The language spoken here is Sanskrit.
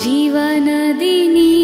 जीवनदिनी